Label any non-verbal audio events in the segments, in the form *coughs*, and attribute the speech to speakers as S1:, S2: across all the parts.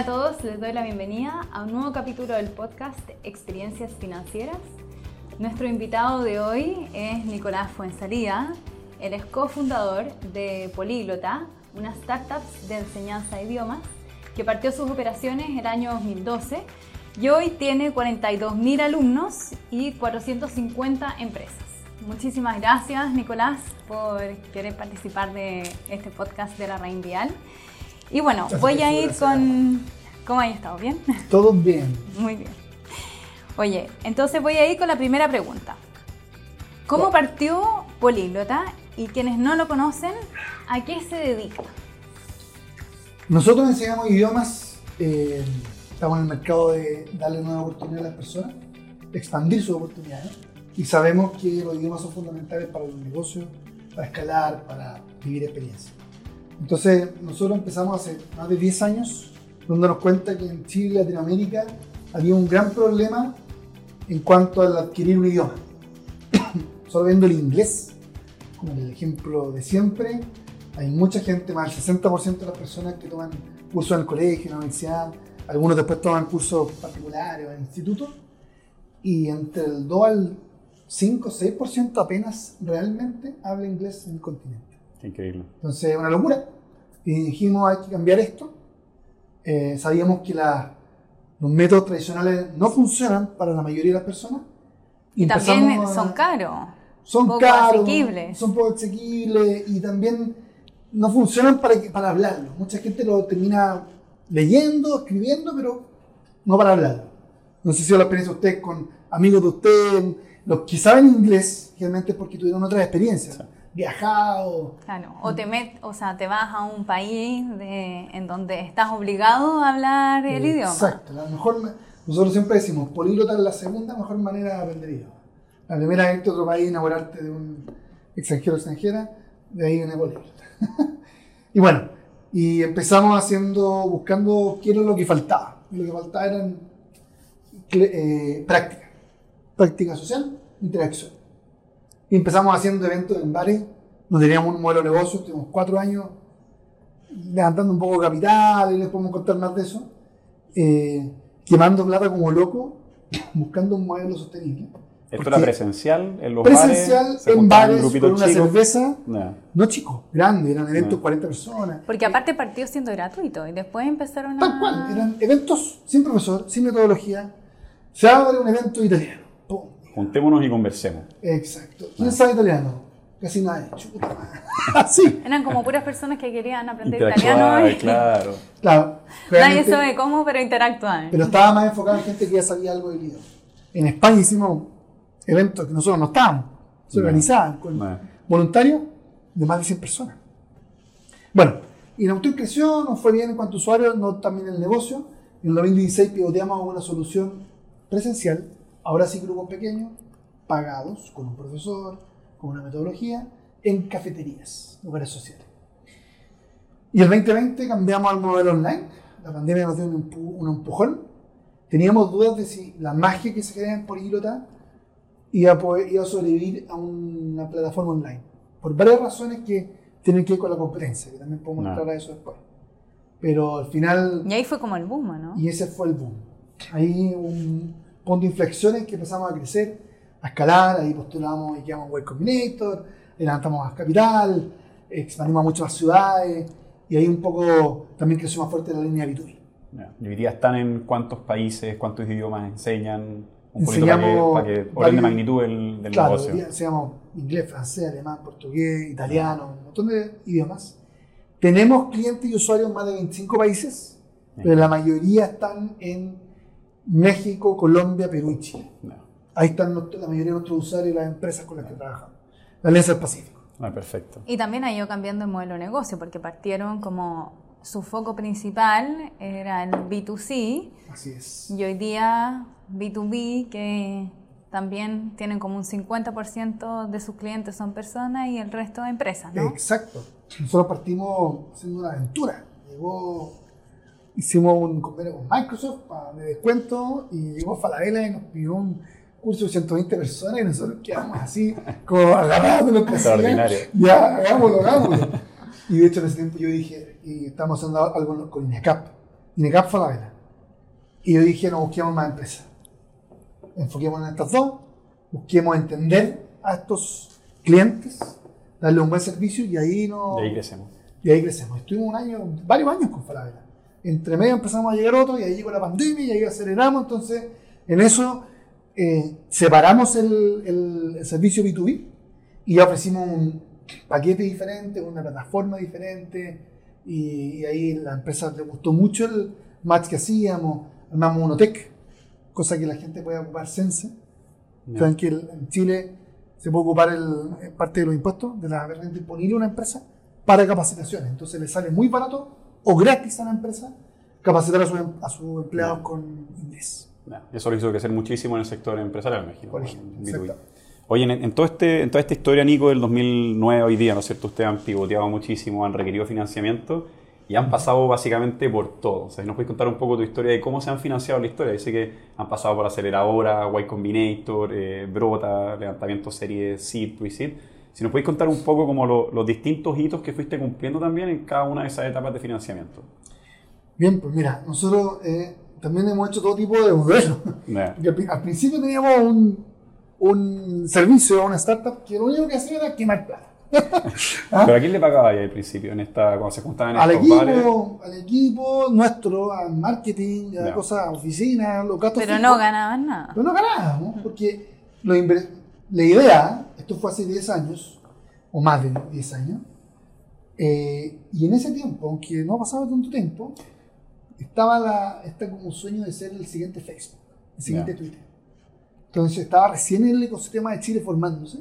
S1: Hola a todos, les doy la bienvenida a un nuevo capítulo del podcast Experiencias Financieras. Nuestro invitado de hoy es Nicolás Fuensalida. Él es cofundador de Políglota, una startup de enseñanza de idiomas que partió sus operaciones el año 2012 y hoy tiene 42.000 alumnos y 450 empresas. Muchísimas gracias, Nicolás, por querer participar de este podcast de la Rain Vial. Y bueno, voy a ir con... ¿Cómo hay estado? ¿Bien? *laughs*
S2: Todo bien.
S1: Muy bien. Oye, entonces voy a ir con la primera pregunta. ¿Cómo partió Políglota? Y quienes no lo conocen, ¿a qué se dedica?
S2: Nosotros enseñamos idiomas, eh, estamos en el mercado de darle nueva oportunidad a las personas, expandir sus oportunidades y sabemos que los idiomas son fundamentales para los negocios, para escalar, para vivir experiencias. Entonces, nosotros empezamos hace más de 10 años, dándonos cuenta que en Chile y Latinoamérica había un gran problema en cuanto al adquirir un idioma. *coughs* Solo viendo el inglés, como el ejemplo de siempre, hay mucha gente, más del 60% de las personas que toman cursos en el colegio, en la universidad, algunos después toman cursos particulares o en institutos, y entre el 2 al 5 6% apenas realmente habla inglés en el continente.
S3: Increíble.
S2: Entonces, una locura. Y dijimos, hay que cambiar esto. Eh, sabíamos que la, los métodos tradicionales no funcionan para la mayoría de las personas.
S1: Y también son caros.
S2: Son
S1: poco
S2: caros,
S1: asequibles.
S2: son poco asequibles y también no funcionan para, que- para hablarlo. Mucha gente lo termina leyendo, escribiendo, pero no para hablarlo. No sé si la experiencia de usted con amigos de usted, los que saben inglés, generalmente es porque tuvieron otras experiencias. Viajado,
S1: Claro, o te met, o sea, te vas a un país de- en donde estás obligado a hablar el idioma.
S2: Exacto. La mejor, nosotros siempre decimos, políglota es la segunda mejor manera de aprender idioma. La primera es irte a otro país, enamorarte de un extranjero o extranjera, de ahí viene políglota. *laughs* y bueno, y empezamos haciendo, buscando qué era lo que faltaba. Y lo que faltaba eran eh, práctica. Práctica social, interacción. Y empezamos haciendo eventos en bares, no teníamos un modelo de negocio, tuvimos cuatro años levantando un poco de capital, y les podemos contar más de eso, eh, quemando plata como loco, buscando un modelo sostenible.
S3: Esto era presencial en los
S2: Presencial
S3: bares. se
S2: en bares con una cerveza,
S3: Ya.
S2: no chicos, grande, eran eventos
S3: Ah.
S2: 40 personas.
S1: Porque aparte partió siendo gratuito y después empezaron a...
S2: Tal cual, eran eventos sin profesor, sin metodología. Se abre un evento italiano.
S3: Juntémonos y conversemos.
S2: Exacto. ¿Quién sabe italiano? Casi nadie. Chuta. *laughs* Así.
S1: Eran como puras personas que querían aprender italiano. y-
S3: claro. *laughs*
S2: Claro.
S1: Nadie sabe cómo, pero interactuaban.
S2: Pero estaba más enfocado en gente que ya sabía algo del idioma. En España hicimos eventos que nosotros no estábamos. Se
S3: No.
S2: organizaban con
S3: No.
S2: voluntarios de más de 100 personas. Bueno, y la autor creció, nos fue bien en cuanto a usuarios, no también el negocio. En el 2016 pivoteamos a una solución presencial, ahora sí grupos pequeños, pagados, con un profesor, con una metodología, en cafeterías, lugares sociales. Y el 2020 cambiamos al modelo online, la pandemia nos dio un, un empujón. Teníamos dudas de si la magia que se crea en Políglota iba a, poder, iba a sobrevivir a una plataforma online. Por varias razones que tienen que ver con la competencia, que también podemos
S3: No.
S2: entrar a eso después. Pero al final,
S1: Y ahí fue como el boom, ¿no?
S2: y ese fue el boom. Ahí un punto de inflexión en que empezamos a crecer, a escalar, ahí postulamos y quedamos Y Combinator, levantamos más capital, expandimos a muchas más ciudades, y ahí un poco también creció más fuerte la línea B2B.
S3: Ya. ¿Y hoy día están en cuántos países, cuántos idiomas enseñan? Un poquito para que,
S2: Enseñamos
S3: para que de magnitud del, del
S2: Claro,
S3: negocio.
S2: enseñamos inglés, francés, alemán, portugués, italiano, un montón de idiomas. Tenemos clientes y usuarios en más de 25 países, pero la mayoría están en México, Colombia, Perú y Chile. Ahí están la mayoría de nuestros usuarios y las empresas con las que trabajamos. La Alianza del Pacífico.
S3: Ah, perfecto.
S1: Y también ha ido cambiando el modelo de negocio, porque partieron como su foco principal era el B2C
S2: Así es.
S1: y hoy día B2B, que también tienen como un 50% de sus clientes son personas y el resto empresas, ¿no?
S2: Exacto. Nosotros partimos haciendo una aventura. Llegó, hicimos un convenio con Microsoft para de descuento y llegó Falabella y nos pidió un curso de 120 personas y nosotros quedamos así, como agarrados de lo que.
S3: Extraordinario.
S2: Ya, hagámoslo, hagámoslo. Y de hecho en ese tiempo yo dije, y estamos haciendo algo con INECAP. INECAP Falabella. Y yo dije, no busquemos más empresas. Enfoquemos en estas dos, busquemos entender a estos clientes, darle un buen servicio y ahí no...
S3: Y ahí crecemos.
S2: Y ahí crecemos. Estuvimos un año, varios años con Falabella. Entre medio empezamos a llegar otros y ahí llegó la pandemia y ahí aceleramos. Entonces, en eso eh, separamos el, el- el servicio B2B y ya ofrecimos un paquete diferente, una plataforma diferente. Y, y ahí la empresa le gustó mucho el match que hacíamos. Armamos Unotech, cosa que la gente puede ocupar Sense.
S3: Ya.
S2: Saben que el- en Chile se puede ocupar el, eh, parte de los impuestos de la renta imponible a una empresa para capacitaciones. Entonces le sale muy barato o gratis a la empresa capacitar a sus em- a sus empleados con inglés.
S3: Y eso lo hizo crecer muchísimo en el sector empresarial, me imagino.
S2: Por ejemplo,
S3: B2B.
S2: exacto.
S3: Oye, en, en todo este, en toda esta historia, Nico, del 2009 hoy día, ¿no es cierto? Ustedes han pivoteado muchísimo, han requerido financiamiento y han pasado básicamente por todo. O sea, ¿nos puedes contar un poco tu historia de cómo se han financiado la historia? Dice que han pasado por Aceleradora, Y Combinator, eh, Brota, levantamiento serie Seed, Pre-Seed. Si nos podéis contar un poco como lo- los distintos hitos que fuiste cumpliendo también en cada una de esas etapas de financiamiento.
S2: Bien, pues mira, nosotros eh, también hemos hecho todo tipo de modelos. *laughs*
S3: Ya.
S2: Porque al, pri- al principio teníamos un, un servicio, una startup, que lo único que hacía era quemar plata. *laughs* ¿Ah?
S3: ¿Pero a quién le pagaba ahí al principio, en esta, cuando se juntaban en
S2: al
S3: estos bares?
S2: equipo, al equipo nuestro, al marketing, a
S3: Ya.
S2: cosas, oficinas, los gastos
S1: Pero
S2: fijos.
S1: no ganaban nada.
S2: Pero no ganábamos, porque lo inver- la idea, esto fue hace 10 años, o más de 10 años, eh, y en ese tiempo, aunque no ha pasado tanto tiempo, estaba la, este como sueño de ser el siguiente Facebook, el siguiente
S3: Ya.
S2: Twitter. Entonces estaba recién en el ecosistema de Chile formándose.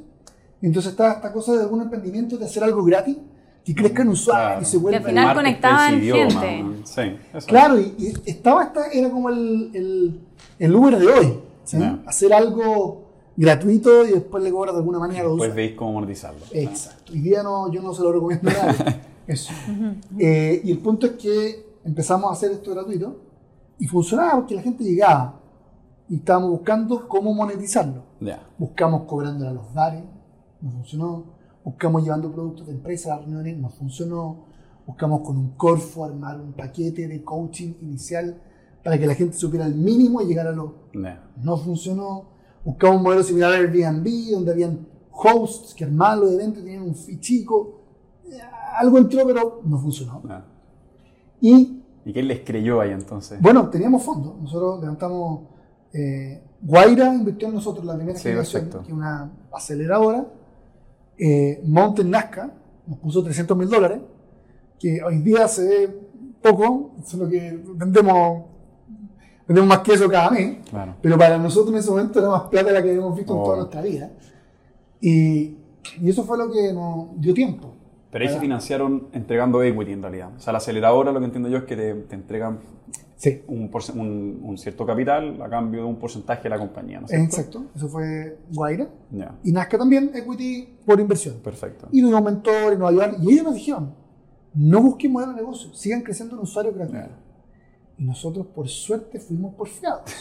S2: Entonces estaba esta cosa de algún emprendimiento de hacer algo gratis, que crezca en usuario
S3: Claro.
S2: y se vuelva...
S1: Y al final conectaban gente.
S3: Sí, eso.
S2: Claro, y, y estaba esta, era como el, el, el Uber de hoy. ¿sí?
S3: Ya.
S2: Hacer algo gratuito y después le cobras de alguna manera
S3: Después
S2: usuarios.
S3: veis cómo monetizarlo.
S2: Exacto. Hoy día no, yo no se lo recomiendo a nadie. *laughs* Eso. Eh, y el punto es que empezamos a hacer esto gratuito y funcionaba porque la gente llegaba y estábamos buscando cómo monetizarlo.
S3: Ya.
S2: Buscamos cobrándole a los bares, no funcionó. Buscamos llevando productos de empresas a reuniones, no funcionó. Buscamos con un Corfo armar un paquete de coaching inicial para que la gente supiera el mínimo y llegara a lo
S3: Ya.
S2: no funcionó. Buscamos un modelo similar a Airbnb, donde habían hosts que armaban los eventos, tenían un fee chico. Eh, Algo entró, pero no funcionó.
S3: Ya.
S2: Y
S3: ¿Y quién les creyó ahí entonces?
S2: bueno, teníamos fondos. Nosotros levantamos. Eh, Guaira invirtió en nosotros la primera
S3: Sí,
S2: generación,
S3: perfecto.
S2: que es una aceleradora. Eh, Mountain Nazca nos puso 300 mil dólares, que hoy día se ve poco, solo que vendemos, vendemos más que eso cada mes.
S3: Claro.
S2: Pero para nosotros en ese momento era más plata la que habíamos visto en
S3: Oh.
S2: toda nuestra vida. Y, y eso fue lo que nos dio tiempo.
S3: Pero ahí se financiaron entregando equity en realidad. O sea, la aceleradora lo que entiendo yo es que te, te entregan
S2: Sí,
S3: un, porce- un- un cierto capital a cambio de un porcentaje de la compañía, ¿no es cierto?
S2: exacto. Eso fue Guaira. Y Nazca también, equity por inversión.
S3: perfecto.
S2: Y tuvimos mentores, nos ayudaron. Y ellos nos dijeron, no busquen modelo de negocio, sigan creciendo en usuarios gratuitos.
S3: Ya.
S2: Y nosotros, por suerte, fuimos porfiados. *laughs*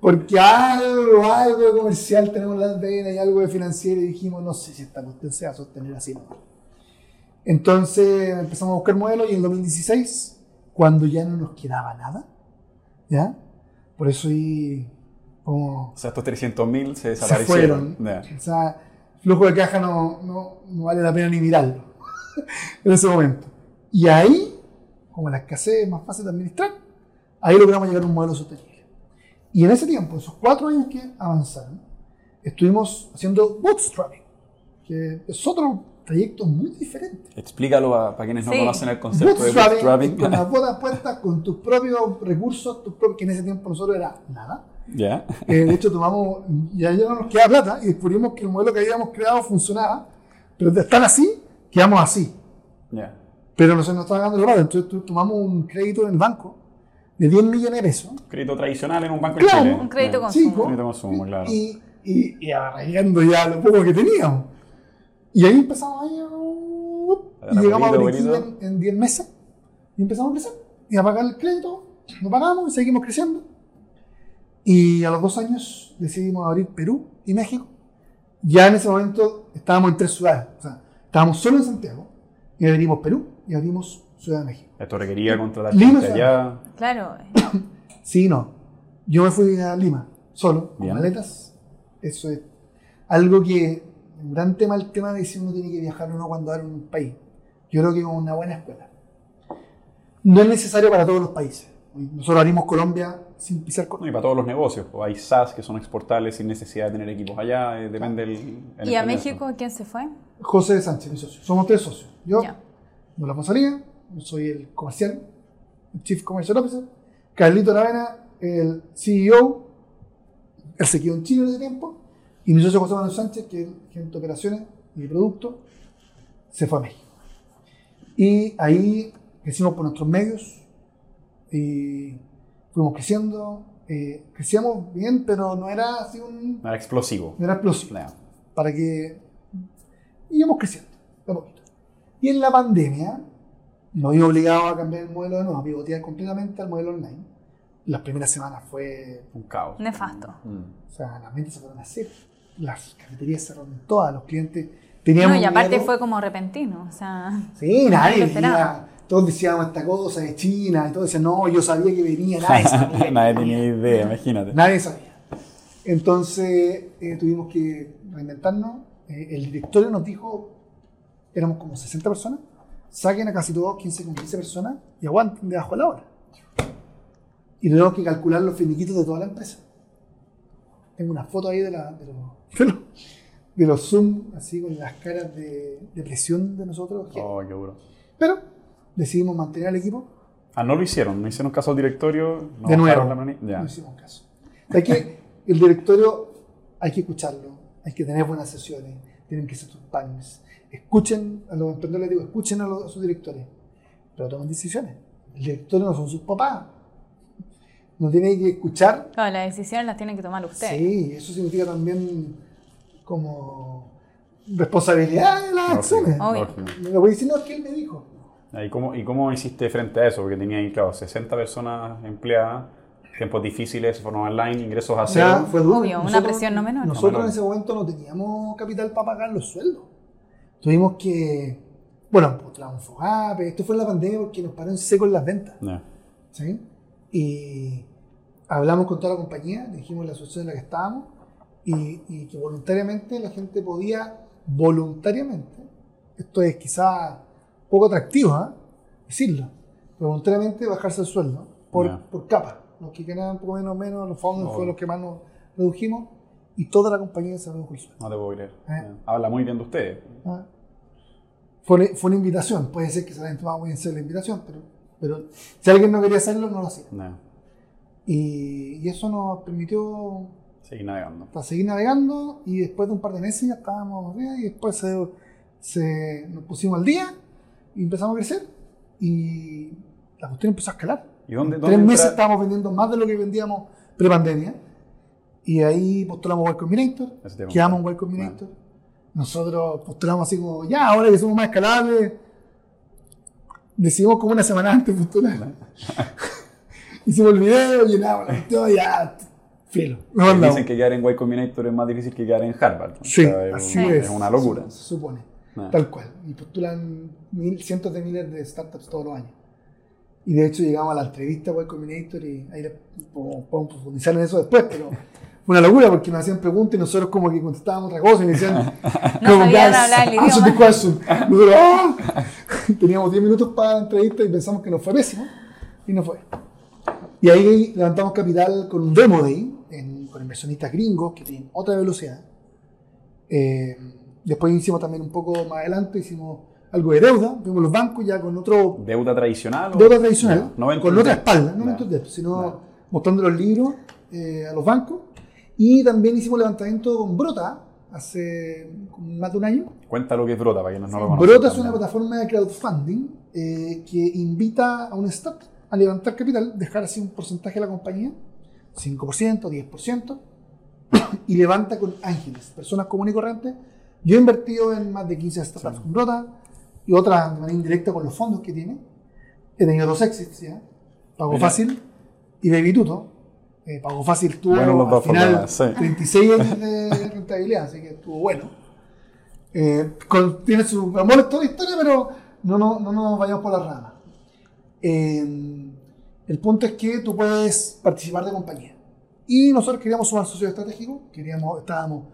S2: Porque algo, algo de comercial tenemos en las venas y algo de financiero y dijimos, no sé si esta cuestión se va a sostener así. ¿no? Entonces empezamos a buscar modelos y en 2016, cuando ya no nos quedaba nada, ¿ya? Por eso y como
S3: O sea, estos 300.000 se
S2: se
S3: desaparecieron.
S2: fueron.
S3: Ya.
S2: O sea, flujo de caja no, no, no vale la pena ni mirarlo *laughs* en ese momento. Y ahí, como la escasez es más fácil de administrar, ahí logramos llegar a un modelo sostenible. Y en ese tiempo, esos cuatro años que avanzaron, estuvimos haciendo bootstrapping, que es otro trayecto muy diferente.
S3: Explícalo a- para quienes no
S1: Sí.
S3: conocen el concepto de
S2: Bootstrapping,
S3: bootstrapping.
S2: es con las botas puestas, con tus propios recursos, tus propios, que en ese tiempo nosotros era nada.
S3: ya.
S2: Eh, de hecho, tomamos, ya, ya no nos queda plata y descubrimos que el modelo que habíamos creado funcionaba, pero de estar así, quedamos así.
S3: Ya.
S2: Pero nosotros no estaba ganando plata, entonces tu- tomamos un crédito en el banco de 10 millones de pesos.
S3: Crédito tradicional en un banco
S2: Claro.
S3: en Chile.
S1: Un crédito
S3: Ya.
S1: con-
S2: Chico,
S3: Crédito consumo, claro.
S2: y, y, y arraigando ya lo poco que teníamos. Y ahí empezamos ahí, uh, y
S3: Era
S2: llegamos a
S3: bonito,
S2: break even en 10 meses y empezamos a crecer y a pagar el crédito, lo pagamos y seguimos creciendo. Y a los dos años decidimos abrir Perú y México. Ya en ese momento estábamos en tres ciudades, o sea, estábamos solo en Santiago y abrimos Perú, y abrimos Ciudad de México.
S3: Esto requería contratar
S2: Lima,
S3: gente allá.
S1: Claro. *coughs*
S2: Sí, no. Yo me fui a Lima, solo, con
S3: Bien.
S2: maletas. Eso es algo que, un gran tema, el tema de si uno tiene que viajar o no cuando va a un país. Yo creo que es una buena escuela. No es necesario para todos los países. Nosotros abrimos Colombia sin pisar
S3: No,
S2: Colombia.
S3: y para todos los negocios. pues, hay SaaS que son exportables sin necesidad de tener equipos allá. eh, depende del. el
S1: ¿Y a. México quién se fue?
S2: José Sánchez, mi socio. Somos tres socios. Yo,
S1: Ya.
S2: Nicolás Fonsalía, yo soy el comercial, el Chief Commercial Officer. Carlito Aravena, el CEO. Él se quedó en Chile en ese tiempo. Y mi socio José Manuel Sánchez, que es el gerente de operaciones y de producto, se fue a México. Y ahí crecimos por nuestros medios y fuimos creciendo. eh, crecíamos bien, pero no era así un.
S3: No era explosivo.
S2: No era explosivo
S3: No.
S2: para que íbamos creciendo de poquito. Y en la pandemia nos vimos obligados a cambiar el modelo de nuevo, a pivotear completamente al modelo online. Las primeras semanas fue,
S3: Un caos.
S1: Nefasto.
S3: Mm.
S2: o sea, las ventas se fueron a cero, las cafeterías cerraron todas, los clientes teníamos
S1: No, y aparte
S2: miedo.
S1: fue como repentino. O sea,
S2: Sí, nadie
S1: esperaba.
S2: todos decíamos esta cosa de China, y todos decían, no, yo sabía que venía, nadie *laughs* sabía.
S3: Nadie tenía idea, imagínate.
S2: Nadie sabía. Entonces eh, tuvimos que reinventarnos. Eh, el directorio nos dijo, éramos como 60 personas, saquen a casi todos 15 con 15 personas y aguanten debajo de la hora. Y tuvimos que calcular los finiquitos de toda la empresa. Tengo una foto ahí de, la, de, los, de, los, de los Zoom, así con las caras de, de presión de nosotros.
S3: Oh, qué duro.
S2: Pero decidimos mantener al equipo
S3: Ah, no lo hicieron. No hicieron caso al directorio. No
S2: de nuevo.
S3: la. Ya.
S2: No hicimos caso. Hay que, el directorio hay que escucharlo, hay que tener buenas sesiones, tienen que ser sus partners. Escuchen a los emprendedores, digo, escuchen a, los, a sus directores, pero tomen decisiones. El directorio no son sus papás. No tiene que escuchar.
S1: claro, las decisiones las tienen que tomar ustedes.
S2: Sí, eso significa también como responsabilidad de las
S3: Lógico,
S2: acciones. No le voy a decir, no, es que él me dijo.
S3: ¿Y cómo, ¿Y cómo hiciste frente a eso? Porque tenía ahí, claro, 60 personas empleadas, tiempos difíciil, se fueron online, ingresos a
S2: O sea,
S3: cero.
S2: fue duro.
S1: Obvio, una presión no menor.
S2: Nosotros
S3: No menor.
S2: en ese momento no teníamos capital para pagar los sueldos. Tuvimos que, bueno, postulamos FOGAPE, esto fue en la pandemia porque nos paró en seco en las ventas. ¿sí? Y hablamos con toda la compañía, dijimos la situación en la que estábamos y, y que voluntariamente la gente podía, voluntariamente, esto es quizá poco atractivo, ¿ah? decirlo, pero voluntariamente bajarse el sueldo por, por capa. Los que ganaban un poco menos, menos, los fondos fueron los que más nos redujimos y toda la compañía se redujo el sueldo.
S3: No te puedo creer.
S2: Eh.
S3: Habla muy bien de ustedes.
S2: ¿ah? Fue, fue una invitación, puede ser que se la hayan tomado muy en serio la invitación, pero, pero si alguien no quería hacerlo, no lo hacía.
S3: Ya.
S2: Y, y eso nos permitió
S3: Seguir navegando.
S2: para seguir navegando y después de un par de meses ya estábamos y después se, se- nos pusimos al día y empezamos a crecer y la cuestión empezó a escalar.
S3: ¿Y dónde,
S2: En
S3: dónde
S2: tres meses
S3: entra-
S2: estábamos vendiendo más de lo que vendíamos pre-pandemia y ahí postulamos Y Combinator, quedamos en. Y Combinator. Nosotros postulamos así como, ya, ahora que somos más escalables, decidimos como una semana antes postular. *laughs* Hicimos el video, llenamos la cuestión, ya, filo. Mandamos.
S3: Dicen que quedar en Y Combinator es más difícil que quedar en Harvard.
S2: Sí,
S3: sea, es,
S2: así
S3: un-
S2: es.
S3: es una locura.
S2: Se, se supone.
S3: Ah.
S2: Tal cual. Y postulan mil, cientos de miles de startups todos los años. Y de hecho llegamos a la entrevista Y Combinator y ahí podemos, profundizar en eso después, pero una locura porque nos hacían preguntas y nosotros como que contestábamos otra cosa y me decían *laughs*
S1: No
S2: como,
S1: sabían
S2: "Guys,
S1: hablar el
S2: answer the
S1: idioma".
S2: question". Nosotros, "Ah". *laughs* Teníamos 10 minutos para la entrevista y pensamos que nos fue pésimo y no fue. Y ahí levantamos capital con un demo day, en- con inversionistas gringos que tienen otra velocidad. Eh, después hicimos también un poco más adelante, hicimos algo de deuda, vimos los bancos ya con otro
S3: ¿Deuda tradicional? o-
S2: deuda tradicional,
S3: no venture
S2: con otra espalda, no venture debt, sino
S3: Ya.
S2: mostrando los libros eh, a los bancos. Y también hicimos levantamiento con Brota hace más de un año.
S3: Cuenta lo que es Brota para quienes no lo conocen.
S2: Brota es una plataforma de crowdfunding eh, que invita a un startup a levantar capital, dejar así un porcentaje de la compañía, 5%, 10%, *coughs* y levanta con ángeles, personas comunes y corrientes. Yo he invertido en más de 15 startups con Brota y otras de manera indirecta con los fondos que tiene. He tenido dos exits ya, Pago
S3: Mira.
S2: Fácil y Baby Tuto. Eh, Pago Fácil tuvo
S3: Bueno,
S2: al final
S3: sí.
S2: 36 años de rentabilidad, así que estuvo bueno. Eh, con- tiene su amor toda la historia, pero no, no, no nos vayamos por la rama. Eh, el punto es que tú puedes participar de compañía. Y nosotros queríamos sumar socios estratégicos, queríamos, estábamos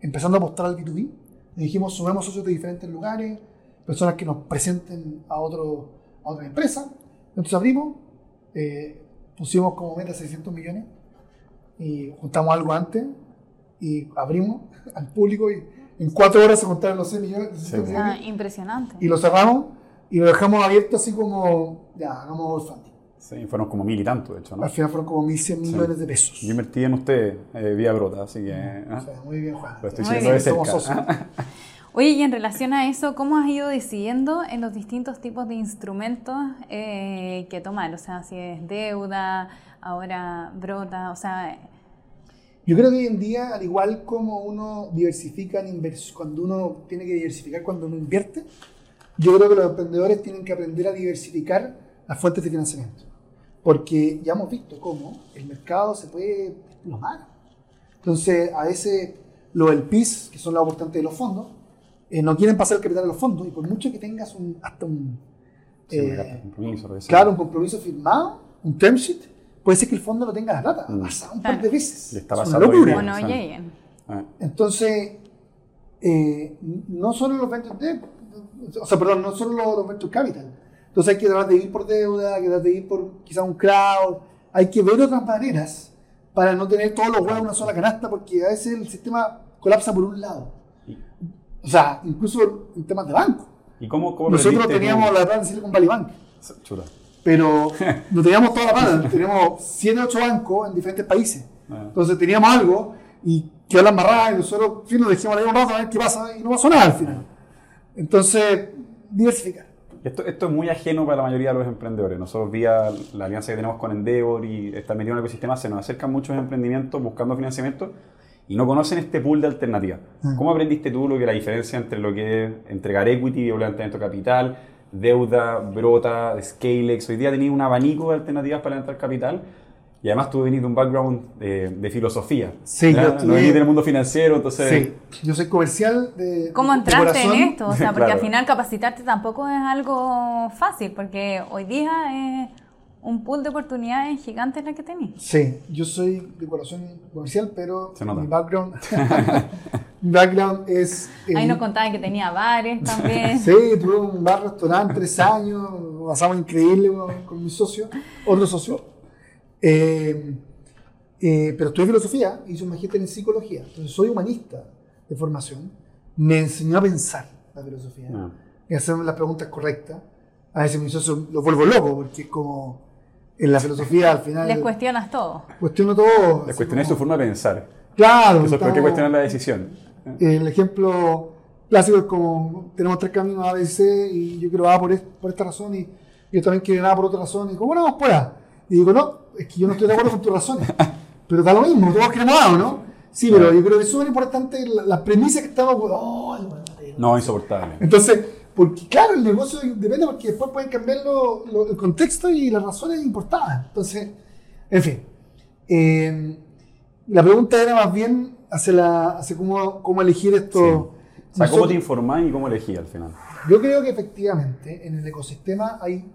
S2: empezando a apostar al B2B. Y dijimos, sumemos socios de diferentes lugares, personas que nos presenten a, otro, a otra empresa. Entonces abrimos, eh, pusimos como meta 600 millones y juntamos algo antes y abrimos *laughs* al público y en cuatro horas se juntaron los 6 millones. 600
S3: Sí.
S1: Ah, impresionante.
S2: y lo cerramos y lo dejamos abierto así como, ya, hagamos funding.
S3: Sí, fueron como mil y tanto, de hecho, ¿no?
S2: Al final fueron como 1.100 millones de pesos.
S3: Yo invertí en usted eh, vía brota, así que ah,
S2: O sea, muy bien, Juan.
S3: lo estoy
S1: Muy
S3: siguiendo de
S1: bien.
S2: Somos
S3: cerca.
S2: socios. *laughs*
S1: Oye, y en relación a eso, ¿cómo has ido decidiendo en los distintos tipos de instrumentos eh, que tomar? O sea, si es deuda, ahora brota, o sea,
S2: Yo creo que hoy en día, al igual como uno diversifica en invers cuando uno tiene que diversificar cuando uno invierte, yo creo que los emprendedores tienen que aprender a diversificar las fuentes de financiamiento. Porque ya hemos visto cómo el mercado se puede desplomar. Entonces, a veces los LPs, que son los aportantes de los fondos, eh, no quieren pasar el capital a los fondos y por mucho que tengas un, hasta un,
S3: Sí,
S2: eh,
S3: gasta compromiso,
S2: claro, un compromiso firmado, un term sheet, puede ser que el fondo no tenga la plata.
S3: Mm.
S2: Pasa un par de veces.
S3: Y está
S2: Es una
S3: pasando
S2: locura.
S3: día.
S1: o no
S3: sí.
S1: lleguen.
S3: Ah,
S2: Entonces, eh, no solo los venture debt, o sea, perdón, no solo los, los venture capital. Entonces hay que tratar de ir por deuda, hay que tratar de ir por quizá un crowd, hay que ver otras maneras para no tener todos los huevos en una sola canasta, porque a veces el sistema colapsa por un lado.
S3: ¿Y,
S2: O sea, incluso en temas de banco.
S3: y cómo, cómo
S2: Nosotros teníamos la plata en Silicon Valley Bank,
S3: Chuta.
S2: Pero *laughs* no teníamos toda la plata, teníamos 7 o 8 bancos en diferentes países.
S3: Ah.
S2: Entonces teníamos algo y quedó la embarrada y nosotros, en fin, nos dejamos ahí un rato a ver qué pasa y no pasó nada al final. Entonces, diversificar.
S3: Esto, esto es muy ajeno para la mayoría de los emprendedores. Nosotros, vía la alianza que tenemos con Endeavor y estar metido en el ecosistema, se nos acercan muchos emprendimientos buscando financiamiento y no conocen este pool de alternativas.
S2: Ah.
S3: ¿Cómo aprendiste tú lo que la diferencia entre lo que es entregar equity o levantamiento de capital, deuda, brota, scalex? Hoy día tenéis un abanico de alternativas para levantar capital y además tú venís de un background de, de filosofía.
S2: Sí,
S3: ¿ya?
S2: yo
S3: No
S2: estudié-
S3: venís del mundo financiero, entonces...
S2: Sí, yo soy comercial de.
S1: ¿Cómo
S2: de
S1: entraste
S2: corazón.
S1: en esto? O sea, porque *laughs*
S3: Claro.
S1: al final capacitarte tampoco es algo fácil, porque hoy día es un pool de oportunidades gigantes la que tenés.
S2: Sí, yo soy de corazón comercial, pero mi background, *laughs* *laughs* background es. eh,
S1: Ahí nos contaban que tenía bares también. *laughs*
S2: Sí, tuve un bar restaurante tres años, lo pasamos increíble con, con mi socio, otro socio. Eh, eh, pero estudié filosofía, hice un magíster en psicología, entonces soy humanista de formación. Me enseñó a pensar la filosofía
S3: Ah.
S2: y a hacerme las preguntas correctas. A veces mi socio lo vuelvo loco porque es como en la filosofía al final
S1: Les cuestionas todo.
S2: cuestiono todo.
S3: Les
S2: como-
S3: su forma de pensar.
S2: Claro,
S3: Eso es que
S2: estamos-
S3: cuestionar la decisión.
S2: El ejemplo clásico es como tenemos tres caminos A, B, C y yo quiero A por, es- por esta razón y yo también quiero A por otra razón y digo, bueno, vamos por A. Y digo, no, es que yo no estoy de acuerdo con tus razones. *laughs* Pero da lo mismo, todos queremos A, ¿o no? Sí, pero yo creo que es súper importante la- las premisas que estamos... Oh,
S3: No, insoportable.
S2: Entonces, porque claro, el negocio depende porque después pueden cambiar lo- lo- el contexto y las razones importadas. Entonces, en fin. Eh, la pregunta era más bien hacia, la, hacia cómo, cómo elegir esto.
S3: Sí. O sea, ¿cómo te informás y cómo elegí al final?
S2: Yo creo que efectivamente en el ecosistema hay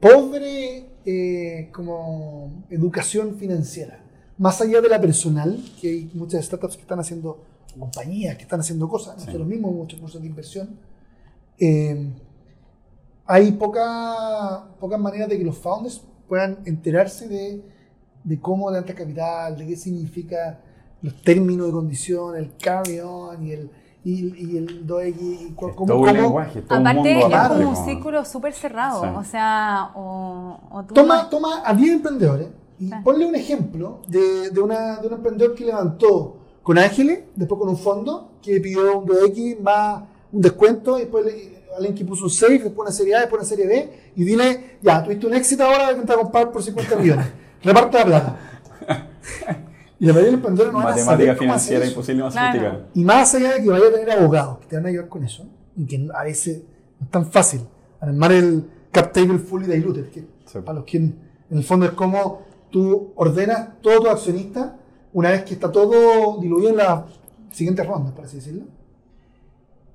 S2: pobre eh, como educación financiera. Más allá de la personal, que hay muchas startups que están haciendo, compañías que están haciendo cosas, nosotros mismos muchos cursos de inversión, eh, hay poca, pocas maneras de que los founders puedan enterarse de, de cómo levantar capital, de qué significa los términos de condición, el on y el, y, y el 2X, y cómo,
S3: todo lenguaje, todo un
S1: Aparte,
S3: mundo
S1: es como un círculo súper cerrado.
S3: Sí.
S1: O sea, o, o tú
S2: Toma,
S1: no-
S2: toma a 10 emprendedores y
S1: Sí.
S2: ponle un ejemplo de, de, una, de un emprendedor que levantó con Ángeles, después con un fondo, que pidió un 2X más un descuento, y después le- alguien que puso un 6, después una serie A, después una serie B, y dile, ya, tuviste un éxito ahora, voy a intentar comprar por 50 millones. *laughs* Reparte la plata. Y la mayoría de los emprendedores no van a
S3: Matemática financiera imposible no
S1: Claro.
S2: Y más allá de que vaya a tener abogados que te van a ayudar con eso, y que a veces no es tan fácil, armar el cap table fully diluted, que
S3: Sí.
S2: para los que en, en el fondo es como tú ordenas todos tus accionistas una vez que está todo diluido en las siguientes rondas, por así decirlo.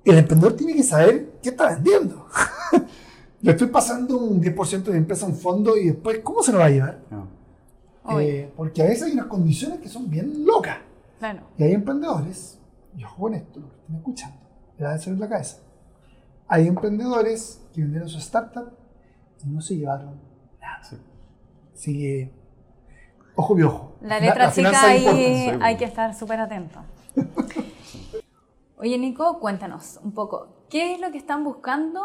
S2: el emprendedor tiene que saber qué está vendiendo. *laughs* Le estoy pasando un 10% de mi empresa a un fondo y después, ¿cómo se lo va a llevar?
S1: Obvio.
S2: Eh, porque a veces hay unas condiciones que son bien locas.
S1: Claro.
S2: Y hay emprendedores, y ojo con esto, lo que están escuchando, me da de salir la cabeza. Hay emprendedores que vendieron su startup y no se llevaron nada.
S3: Sí.
S2: Así que, ojo y ojo.
S1: La letra chica
S2: finanza
S1: ahí hay que estar súper atento. Oye, Nico, cuéntanos un poco, ¿qué es lo que están buscando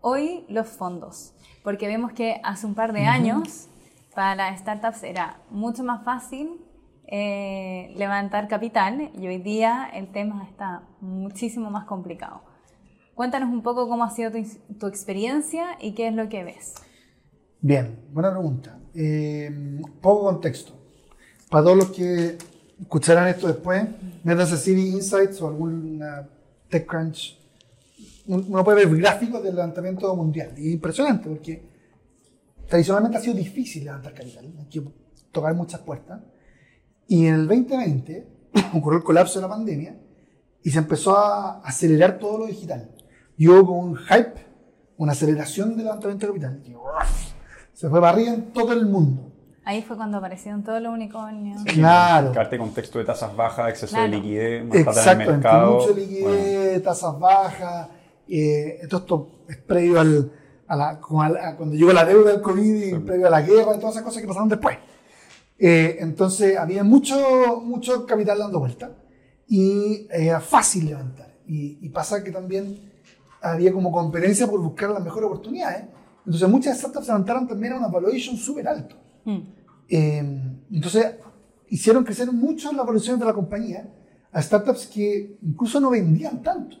S1: hoy los fondos? Porque vemos que hace un par de años para startups era mucho más fácil eh, levantar capital y hoy día el tema está muchísimo más complicado. Cuéntanos un poco cómo ha sido tu, tu experiencia y qué es lo que ves.
S2: Bien, buena pregunta. Eh, poco contexto. Para todos los que escucharán esto después, métanse a City Insights o alguna TechCrunch. Un- Uno puede ver gráficos del levantamiento mundial. Y es impresionante porque tradicionalmente ha sido difícil levantar capital. Hay que tocar muchas puertas. Y en el 2020 *coughs* ocurrió el colapso de la pandemia y se empezó a acelerar todo lo digital. Y hubo como un hype, una aceleración del levantamiento de capital. Y, ¡uff! se fue para arriba en todo el mundo.
S1: Ahí fue cuando aparecieron todos los unicornios.
S2: Claro.
S3: Darte contexto de tasas bajas, exceso
S1: Claro.
S3: de liquidez, más plata en el
S2: Exactamente,
S3: mercado.
S2: mucho liquidez, tasas bajas. eh, todo esto es previo al, a la, a cuando llegó la deuda del COVID y previo a la guerra y todas esas cosas que pasaron después. Eh, entonces había mucho, mucho capital dando vuelta y era fácil levantar. Y, y pasa que también había como competencia por buscar las mejores oportunidades. Entonces muchas startups levantaron también a una valuation súper alto.
S1: Mm.
S2: Eh, entonces, hicieron crecer mucho la evolución de la compañía a startups que incluso no vendían tanto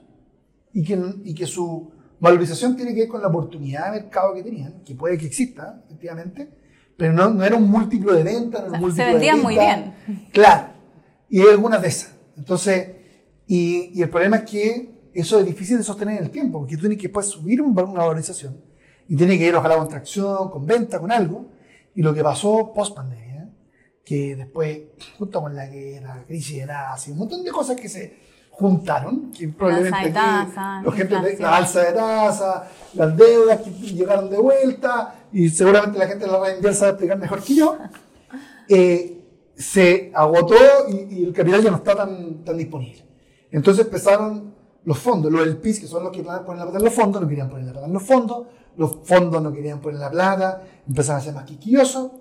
S2: y que, y que su valorización tiene que ver con la oportunidad de mercado que tenían, que puede que exista, efectivamente, pero no, no era un múltiplo de venta, no era un
S1: O sea,
S2: múltiplo
S1: se
S2: de
S1: vendían muy bien.
S2: Claro, y hay algunas de esas. Entonces, y, y el problema es que eso es difícil de sostener en el tiempo, porque tú tienes que después subir un- una valorización y tiene que ir ojalá con tracción, con venta, con algo. Y lo que pasó post pandemia, que después, junto con la guerra, crisis de Nazi, un montón de cosas que se juntaron, que probablemente
S1: alza de
S2: aquí, los gente la alza de tasa, las deudas que llegaron de vuelta, y seguramente la gente de la red mundial sabe explicar mejor que yo, *laughs* eh, se agotó y, y el capital ya no está tan, tan disponible. Entonces empezaron los fondos, los LPs, que son los que ponen la plata en los fondos, no querían poner la plata en los fondos, los fondos no querían poner la plata, empezaron a ser más quisquillosos,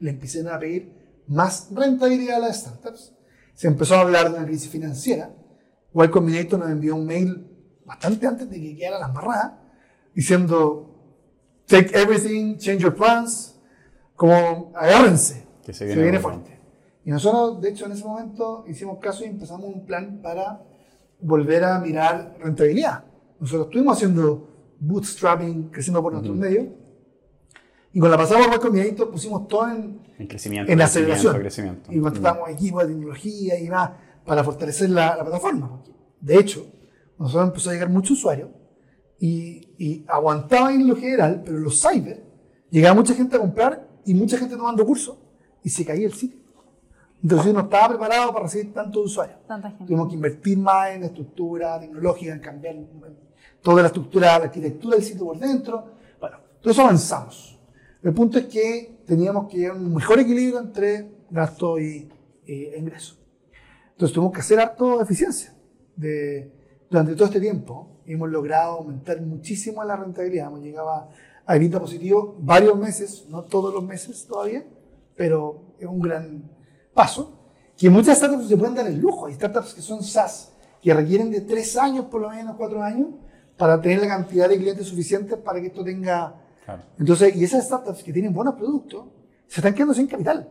S2: le empezaron a pedir más rentabilidad a las startups, se empezó a hablar de una crisis financiera, Y Combinator nos envió un mail bastante antes de que quedara la embarrada, diciendo, take everything, change your plans, como agárrense,
S3: Que se
S2: se
S3: viene
S2: viene,
S3: bueno.
S2: fuerte. Y nosotros, de hecho, en ese momento hicimos caso y empezamos un plan para volver a mirar rentabilidad. Nosotros estuvimos haciendo bootstrapping, creciendo por nuestros medios, y con la pasada por Combinator pusimos todo en,
S3: En crecimiento.
S2: en
S3: crecimiento,
S2: aceleración.
S3: crecimiento.
S2: Y contratamos equipos de tecnología y más para fortalecer la, la plataforma. De hecho, nosotros empezó a llegar mucho usuario y, y aguantaban en lo general, pero en los cyber llegaba mucha gente a comprar y mucha gente tomando cursos y se caía el sitio. Entonces no estaba preparado para recibir tantos usuarios.
S1: Tanta gente.
S2: Tuvimos que invertir más en estructura tecnológica, en cambiar toda la estructura, la arquitectura del sitio por dentro. Bueno, todo eso avanzamos. El punto es que teníamos que llevar un mejor equilibrio entre gasto y eh, ingreso. Entonces tuvimos que hacer harto eficiencia. De, durante todo este tiempo hemos logrado aumentar muchísimo la rentabilidad. Hemos llegado a, a EBITDA positivo varios meses, no todos los meses todavía, pero es un gran paso. Que muchas startups se pueden dar el lujo. Hay startups que son SaaS, que requieren de tres años, por lo menos cuatro años, para tener la cantidad de clientes suficientes para que esto tenga
S3: Claro.
S2: entonces, y esas startups que tienen buenos productos se están quedando sin capital.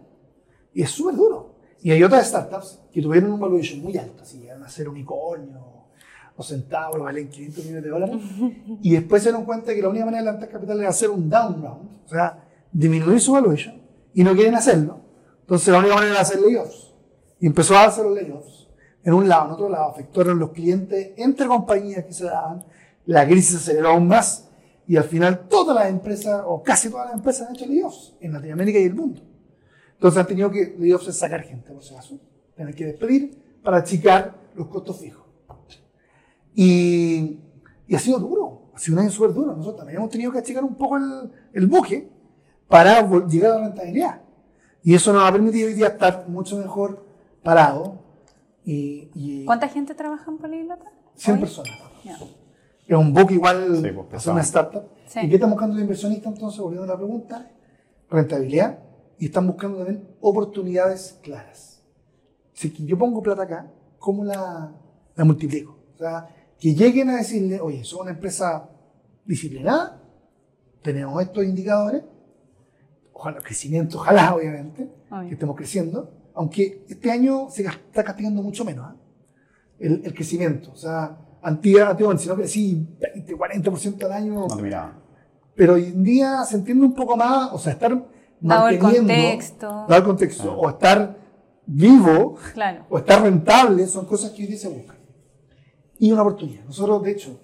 S2: Y es súper duro. Y hay otras startups que tuvieron un valuation muy alto, así llegaron a ser unicornio o centavos, valen 500 millones de dólares. *laughs* y después se dieron cuenta que la única manera de levantar capital era hacer un down round, o sea, disminuir su valuation, y no quieren hacerlo. Entonces, la única manera era hacer layoffs. Y empezó a hacer los layoffs. En un lado, en otro lado, afectaron los clientes entre compañías que se daban. La crisis se aceleró aún más y al final todas las empresas, o casi todas las empresas, han hecho layoffs en Latinoamérica y el mundo. Entonces han tenido que, layoffs es sacar gente, por si acaso. Tener que despedir para achicar los costos fijos. Y, y ha sido duro, ha sido un año súper duro. Nosotros también hemos tenido que achicar un poco el, el buque para llegar a la rentabilidad. Y eso nos ha permitido hoy día estar mucho mejor parado. Y, y
S1: ¿Cuánta gente trabaja en Políglota?
S2: 100
S1: hoy?
S2: personas.
S1: Ya.
S2: Es un book igual
S3: Sí, pues,
S2: hacer una startup.
S1: Sí.
S2: ¿Y qué están buscando los inversionistas entonces? Volviendo a la pregunta, rentabilidad y están buscando también oportunidades claras. Si yo pongo plata acá, ¿cómo la, la multiplico? O sea, que lleguen a decirle, oye, somos una empresa disciplinada, tenemos estos indicadores, ojalá crecimiento, ojalá obviamente,
S1: Obvio.
S2: que estemos creciendo, aunque este año se está castigando mucho menos ¿ah? el, el crecimiento. O sea, antiguamente, antiguamente, si no crecí 20, 40% al año,
S3: No te miraba.
S2: pero hoy en día se entiende un poco más, o sea, estar
S1: Dado el contexto.
S2: dado el contexto, o estar vivo,
S1: Claro.
S2: o estar rentable, son cosas que hoy día se buscan. Y una oportunidad. Nosotros, de hecho,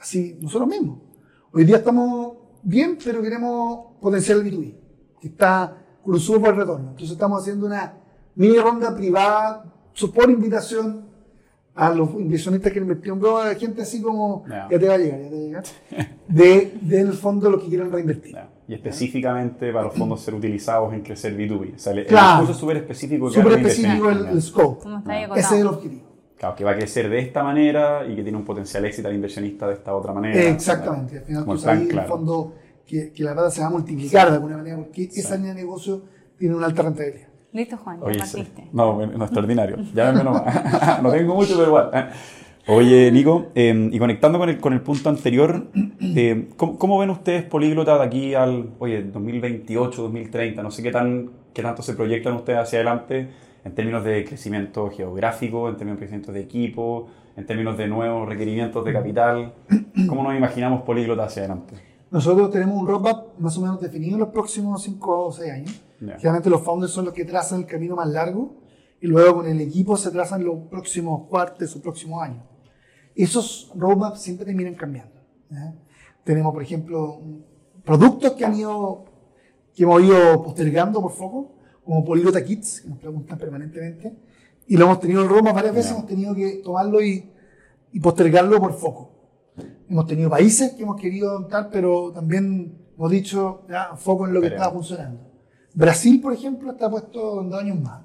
S2: así, nosotros mismos. Hoy día estamos bien, pero queremos potenciar el B2B, que está con un súper retorno. Entonces estamos haciendo una mini ronda privada, por invitación a los inversionistas que invirtieron, pero a gente así como,
S3: Ya.
S2: ya te va a llegar, ya te va a llegar, de, de en el fondo lo que quieren reinvertir.
S3: Y específicamente para los fondos ser utilizados en crecer B2B. O sea, el, el
S2: Claro.
S3: discurso es súper específico.
S2: Súper específico el, el scope.
S1: ¿Cómo está ahí
S2: Ese es el objetivo.
S3: Claro, que va a crecer de esta manera y que tiene un potencial éxito al inversionista de esta otra manera.
S2: Exactamente. Al final
S3: el plan,
S2: sabes, en el
S3: claro.
S2: fondo, que, que la plata se va a multiplicar de alguna manera porque esa línea de negocio tiene una alta rentabilidad.
S1: Listo, Juan, ya
S3: Oye, sí.
S1: partiste.
S3: No, bueno, no, extraordinario. Ya menos más. *laughs* no tengo mucho, pero igual. Oye, Nico, eh, y conectando con el, con el punto anterior, eh, *clears throat* ¿cómo, cómo ven ustedes Políglota de aquí al, oye, 2028, 2030? No sé qué, tan, qué tanto se proyectan ustedes hacia adelante en términos de crecimiento geográfico, en términos de crecimiento de equipo, en términos de nuevos requerimientos de capital. ¿Cómo nos imaginamos Políglota hacia adelante?
S2: Nosotros tenemos un roadmap más o menos definido en los próximos 5 o 6 años.
S3: Ya.
S2: Generalmente los founders son los que trazan el camino más largo y luego con el equipo se trazan los próximos cuartos o próximos años. Esos roadmaps siempre terminan cambiando. ¿ya? Tenemos, por ejemplo, productos que han ido, que hemos ido postergando por foco, como Políglota Kits, que nos preguntan permanentemente, y lo hemos tenido en roadmap varias veces, hemos tenido que tomarlo y, y postergarlo por foco. Hemos tenido países que hemos querido adoptar, pero también hemos dicho, ya, foco en lo que
S3: Esperemos.
S2: estaba funcionando. Brasil, por ejemplo, está puesto en dos años más.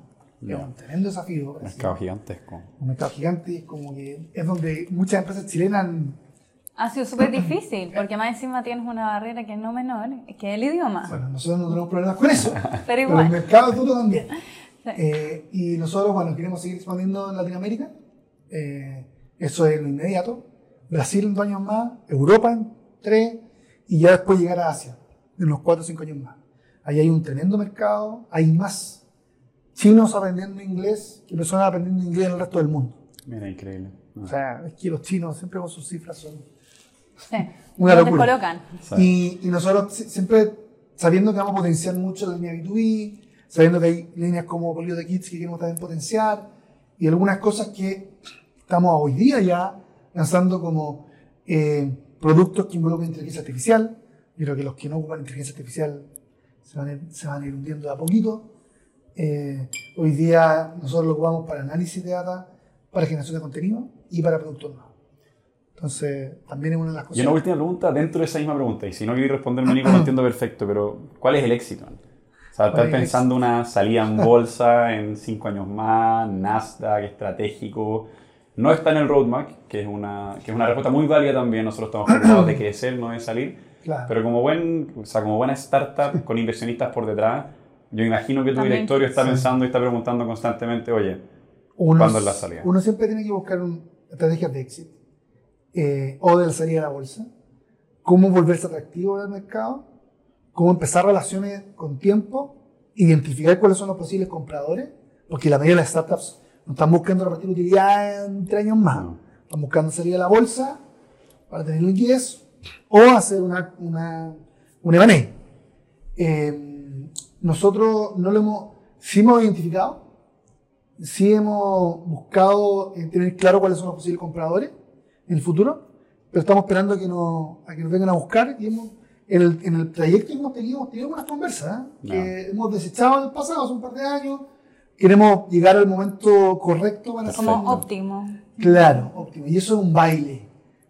S2: Es un tremendo desafío. Brasil.
S3: Mercado gigantesco.
S2: Un mercado gigante, como que es donde muchas empresas chilenas han-
S1: Ha sido súper difícil, porque más encima tienes una barrera que es no menor, que es el idioma.
S2: bueno, nosotros no tenemos problemas con eso, *laughs*
S1: Pero
S2: pero el
S1: igual.
S2: mercado es duro también.
S1: Sí.
S2: Eh, y nosotros, bueno, queremos seguir expandiendo en Latinoamérica. Eh, eso es lo inmediato. Brasil en dos años más, Europa en tres, y ya después llegar a Asia en unos cuatro o cinco años más. Ahí hay un tremendo mercado, hay más chinos aprendiendo inglés que personas aprendiendo inglés en el resto del mundo.
S3: Mira, increíble.
S2: O sea, es que los chinos siempre con sus cifras son
S1: Sí. *laughs*
S2: Una locura.
S1: colocan.
S2: Y, y nosotros si- siempre sabiendo que vamos a potenciar mucho la línea B2B, sabiendo que hay líneas como Polio de Kids que queremos también potenciar, y algunas cosas que estamos hoy día ya lanzando como eh, productos que involucran inteligencia artificial. Yo creo que los que no ocupan inteligencia artificial se van a ir, se van a ir hundiendo de a poquito. Eh, hoy día nosotros lo ocupamos para análisis de data, para generación de contenido y para productos nuevos. Entonces, también es una de las cosas.
S3: Y una última pregunta dentro de esa misma pregunta, y si no queréis responderme, Nico, lo entiendo perfecto, pero ¿cuál es el éxito? O sea,
S2: ¿Cuál
S3: estás pensando una salida en bolsa en cinco años más, Nasdaq, estratégico. No está en el roadmap, que es una, que es una respuesta muy válida también. Nosotros estamos preocupados de *clears throat* crecer, no de salir.
S2: Claro.
S3: Pero como, buen, o sea, como buena startup con inversionistas por detrás, yo imagino que tu
S1: También,
S3: directorio está
S2: sí.
S3: pensando y está preguntando constantemente, oye,
S2: uno,
S3: ¿Cuándo es la salida?
S2: Uno siempre tiene que buscar un, estrategias de éxito eh, o de la salida de la bolsa. Cómo volverse atractivo del mercado. Cómo empezar relaciones con tiempo. Identificar cuáles son los posibles compradores. Porque la mayoría de las startups no están buscando repartir utilidad en tres años más.
S3: No.
S2: Están buscando salir a la bolsa para tener liquidez o hacer una, una, un M&A. Eh, nosotros no lo hemos, sí hemos identificado sí hemos buscado eh, tener claro cuáles son los posibles compradores en el futuro, pero estamos esperando a que nos, a que nos vengan a buscar y hemos, en, el, en el trayecto que hemos tenido, hemos tenido unas conversas ¿eh? que hemos desechado en el pasado hace un par de años, queremos llegar al momento correcto para
S1: Como
S2: hacerlo.
S1: óptimo.
S2: Claro, óptimo. Y eso es un baile,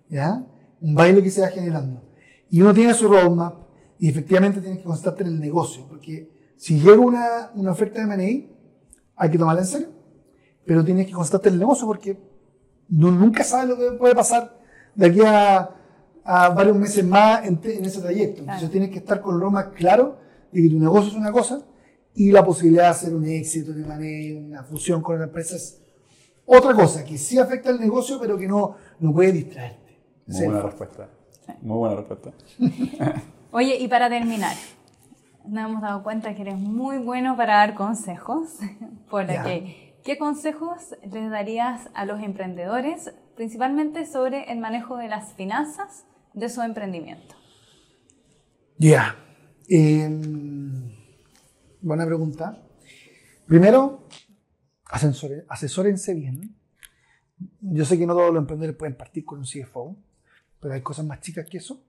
S2: ¿ya? Un baile que se va generando. Y uno tiene su roadmap y efectivamente tiene que constarte en el negocio, porque si llega una, una oferta de M&A, hay que tomarla en serio, pero tienes que constarte en el negocio porque no, nunca sabes lo que puede pasar de aquí a, a varios meses más en, te- en ese trayecto. Entonces
S1: Claro.
S2: tienes que estar con lo más claro de que tu negocio es una cosa y la posibilidad de hacer un éxito, un M&A, una fusión con una empresa es otra cosa que sí afecta al negocio, pero que no, no puede distraerte.
S3: Muy buena respuesta. Muy buena respuesta. *laughs*
S1: Oye, y para terminar, nos hemos dado cuenta que eres muy bueno para dar consejos. *laughs* Por lo
S2: Ya.
S1: que, ¿qué consejos les darías a los emprendedores, principalmente sobre el manejo de las finanzas de su emprendimiento?
S2: Ya. Em, buena pregunta. Primero, asesórense bien. Yo sé que no todos los emprendedores pueden partir con un CFO, pero hay cosas más chicas que eso.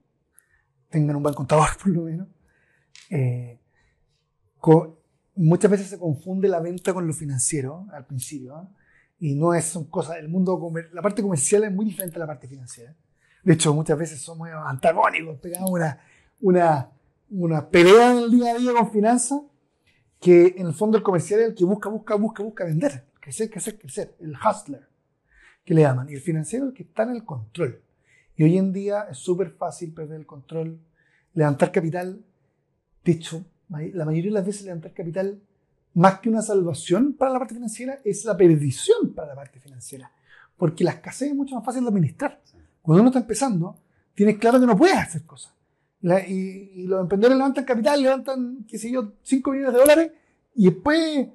S2: Tengan un buen contador, *laughs* por lo menos. Eh, muchas veces se confunde la venta con lo financiero al principio. Y no es, son cosas, el mundo, la parte comercial es muy diferente a la parte financiera. De hecho, muchas veces somos antagónicos, pegamos una, una, una pelea en el día a día con finanzas, que en el fondo el comercial es el que busca, busca, busca, busca vender, crecer, crecer, crecer, el hustler, que le llaman, y el financiero el que está en el control. Y hoy en día es súper fácil perder el control, levantar capital, de hecho, la mayoría de las veces levantar capital, más que una salvación para la parte financiera, es la perdición para la parte financiera, porque la escasez es mucho más fácil de administrar. Cuando uno está empezando, tienes claro que no puedes hacer cosas. Y los emprendedores levantan capital, levantan, qué sé yo, 5 millones de dólares y después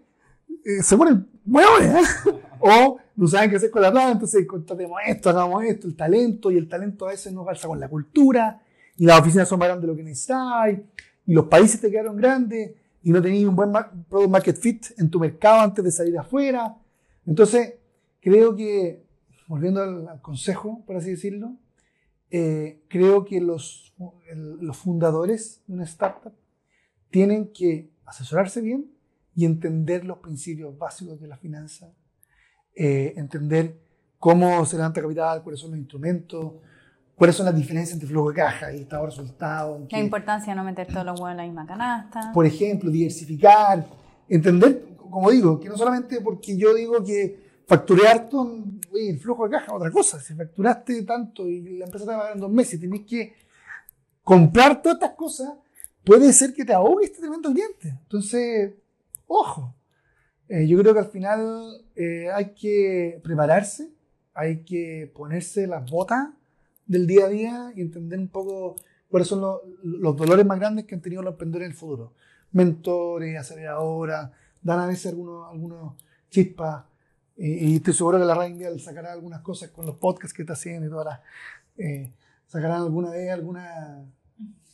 S2: eh, se ponen huevones, ¿eh? *laughs* O no saben qué hacer con la plata, entonces contratemos esto, hagamos esto, el talento, y el talento a veces no calza con la cultura, y las oficinas son más grandes de lo que necesitáis, y los países te quedaron grandes, y no tenías un buen product market fit en tu mercado antes de salir afuera. Entonces, creo que, volviendo al, consejo, por así decirlo, eh, creo que los, los fundadores de una startup tienen que asesorarse bien y entender los principios básicos de la finanza, eh, entender cómo se levanta capital, cuáles son los instrumentos, cuáles son las diferencias entre flujo de caja y estado de resultado.
S1: La importancia de no meter todos los huevos en la misma canasta.
S2: por ejemplo, diversificar, entender, como digo, que no solamente porque yo digo que facturé harto, oye, el flujo de caja es otra cosa. Si facturaste tanto y la empresa te va a pagar en dos meses y tenés que comprar todas estas cosas, puede ser que te ahogue este tremendo cliente. Entonces, ojo. Eh, yo creo que al final eh, hay que prepararse, hay que ponerse las botas del día a día y entender un poco cuáles son los, los dolores más grandes que han tenido los emprendedores en el futuro. Mentores, aceleradoras, dan a veces algunos, algunos chispas. eh, y estoy seguro que la Reinvial sacará algunas cosas con los podcasts que está haciendo y todas las. eh, sacarán alguna vez alguna.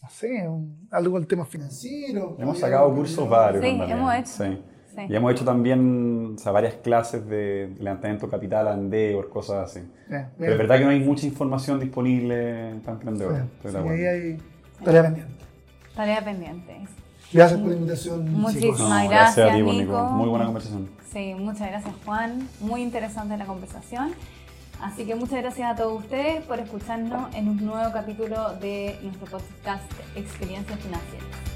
S2: No sé, un- algo del tema financiero.
S3: Hemos sacado cursos varios.
S1: Sí, hemos hecho.
S3: Sí.
S1: Sí.
S3: Y hemos hecho también o sea, varias clases de levantamiento de capital, Andeo, cosas así.
S2: Eh,
S3: Pero es verdad que no hay mucha información disponible para emprendedores.
S2: Sí, sí, ahí hay tarea pendiente.
S1: Tarea pendiente.
S2: Gracias por la invitación.
S1: Muchísimas.
S3: No,
S1: gracias,
S3: a ti,
S1: Nico.
S3: Nico. Muy buena conversación.
S1: Sí, muchas gracias Juan. Muy interesante la conversación. Así que muchas gracias a todos ustedes por escucharnos en un nuevo capítulo de nuestro podcast Experiencias Financieras.